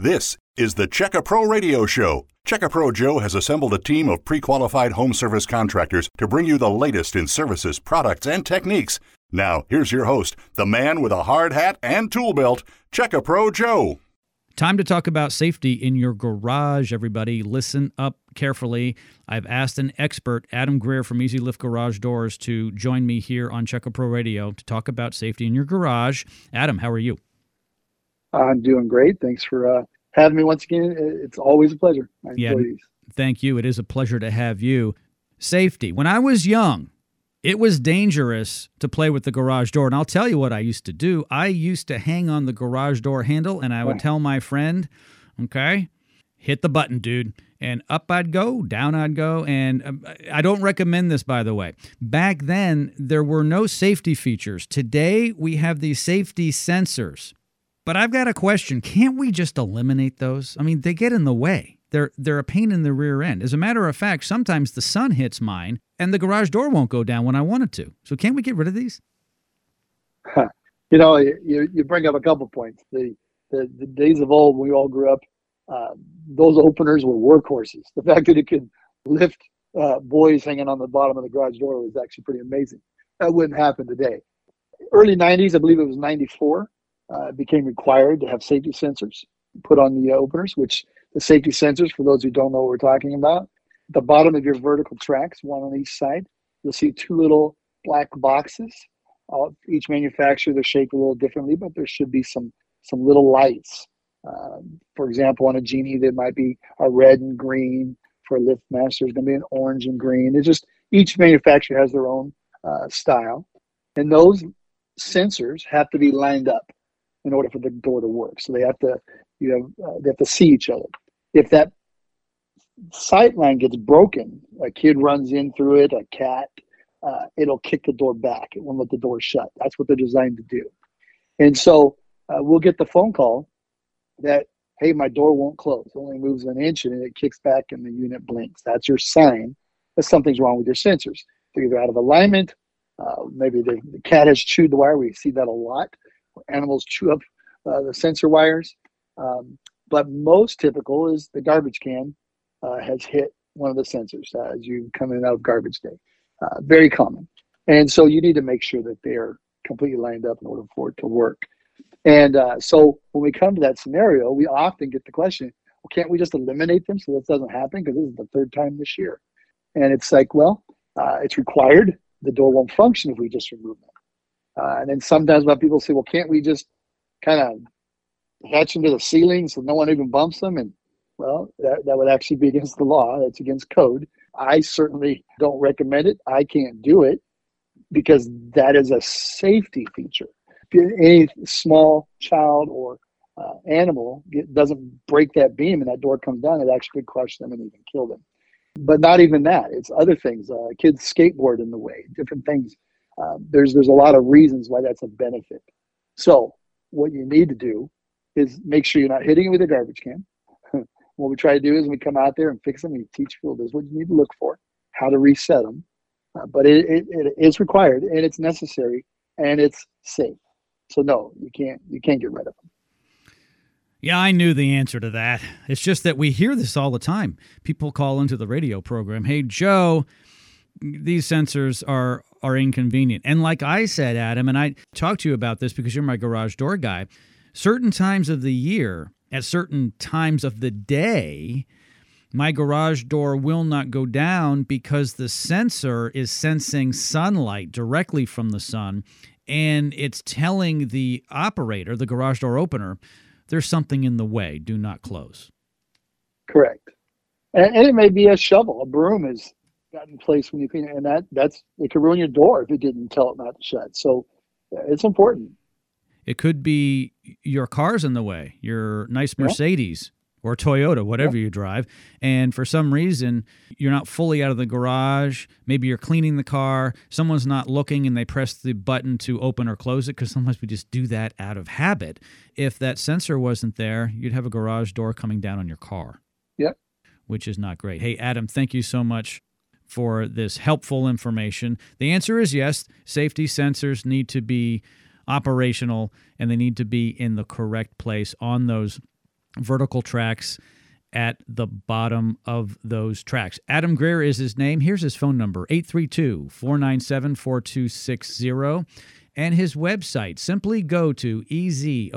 This is the Check A Pro Radio Show. Check A Pro Joe has assembled a team of pre qualified home service contractors to bring you the latest in services, products, and techniques. Now, here's your host, the man with a hard hat and tool belt, Check A Pro Joe. Time to talk about safety in your garage, everybody. Listen up carefully. I've asked an expert, Adam Greer from EZ Lift Garage Doors, to join me here on Check A Pro Radio to talk about safety in your garage. Adam, how are you? I'm doing great. Thanks for uh, having me once again. It's always a pleasure. I yeah, thank you. It is a pleasure to have you. Safety. When I was young, it was dangerous to play with the garage door. And I'll tell you what I used to do. I used to hang on the garage door handle and I would tell my friend, okay, hit the button, dude. And up I'd go, down I'd go. And um, I don't recommend this, by the way. Back then, there were no safety features. Today, we have these safety sensors. But I've got a question. Can't we just eliminate those? I mean, they get in the way. They're they're a pain in the rear end. As a matter of fact, sometimes the sun hits mine and the garage door won't go down when I want it to. So can't we get rid of these? You know, you, you bring up a couple points. The, the the days of old when we all grew up, uh, those openers were workhorses. The fact that it could lift uh, boys hanging on the bottom of the garage door was actually pretty amazing. That wouldn't happen today. Early 90s, I believe it was 94 uh, became required to have safety sensors put on the openers, which the safety sensors, for those who don't know what we're talking about, the bottom of your vertical tracks, one on each side, you'll see two little black boxes. Uh, each manufacturer, they're shaped a little differently, but there should be some some little lights. Um, for example, on a Genie, there might be a red and green. For a LiftMaster, there's going to be an orange and green. It's just each manufacturer has their own uh, style, and those sensors have to be lined up in order for the door to work. So they have to, you know, uh, they have to see each other. If that sight line gets broken, a kid runs in through it, a cat, uh, it'll kick the door back. It won't let the door shut. That's what they're designed to do. And so uh, we'll get the phone call that, hey, my door won't close. It only moves an inch and it kicks back and the unit blinks. That's your sign that something's wrong with your sensors. They're either out of alignment, uh, maybe the, the cat has chewed the wire. We see that a lot animals chew up uh, the sensor wires. Um, but most typical is the garbage can uh, has hit one of the sensors uh, as you come in and out of garbage day. Uh, very common. And so you need to make sure that they're completely lined up in order for it to work. And uh, so when we come to that scenario, we often get the question, well, can't we just eliminate them so this doesn't happen? Because this is the third time this year. And it's like, well, uh, it's required. The door won't function if we just remove them. Uh, and then sometimes when people say, well, can't we just kind of hatch into the ceiling so no one even bumps them? And well, that, that would actually be against the law. That's against code. I certainly don't recommend it. I can't do it because that is a safety feature. Any small child or uh, animal get, doesn't break that beam and that door comes down, it actually could crush them and even kill them. But not even that. It's other things. Uh, kids skateboard in the way, different things uh, there's there's a lot of reasons why that's a benefit. So what you need to do is make sure you're not hitting it with a garbage can. what we try to do is we come out there and fix them. We teach people this what you need to look for, how to reset them. Uh, but it, it, it is required and it's necessary and it's safe. So no, you can't you can't get rid of them. Yeah, I knew the answer to that. It's just that we hear this all the time. People call into the radio program, "Hey Joe, these sensors are are inconvenient. And like I said, Adam, and I talked to you about this because you're my garage door guy, certain times of the year, at certain times of the day, my garage door will not go down because the sensor is sensing sunlight directly from the sun and it's telling the operator, the garage door opener, there's something in the way, do not close. Correct. And, it may be a shovel, a broom is got in place when you clean it, and that that's it could ruin your door if it didn't tell it not to shut. So it's important. It could be your car's in the way, your nice Mercedes yeah. or Toyota, whatever yeah. you drive, and for some reason you're not fully out of the garage. Maybe you're cleaning the car, someone's not looking, and they press the button to open or close it because sometimes we just do that out of habit. If that sensor wasn't there, you'd have a garage door coming down on your car. Yep. Which is not great. Hey, Adam, thank you so much for this helpful information? The answer is yes. Safety sensors need to be operational and they need to be in the correct place on those vertical tracks at the bottom of those tracks. Adam Greer is his name. Here's his phone number 832 497 4260 and his website. Simply go to ezohd.com.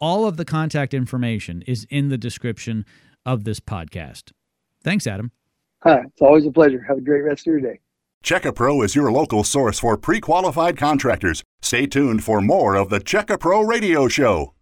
All of the contact information is in the description of this podcast. Thanks, Adam. Hi, it's always a pleasure. Have a great rest of your day. Checkapro is your local source for pre qualified contractors. Stay tuned for more of the Checkapro Radio Show.